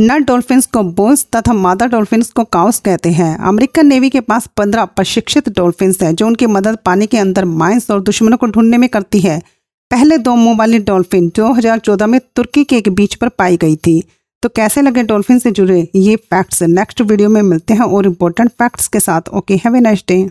नर डॉल्फिन्स को बोन्स तथा मादा डॉल्फिन्स को काउस कहते हैं। अमेरिकन नेवी के पास पंद्रह प्रशिक्षित डॉल्फिन्स हैं, जो उनकी मदद पानी के अंदर माइंस और दुश्मनों को ढूँढने में करती है। पहले दो मुँह वाली डॉल्फिन 2014 में तुर्की के एक बीच पर पाई गई थी। तो कैसे लगे डॉल्फिन से जुड़े? ये फैक्ट्स नेक्स्ट वीडियो में मिलते हैं और इम्पोर्टेंट फैक्ट्स के साथ। Okay have a next day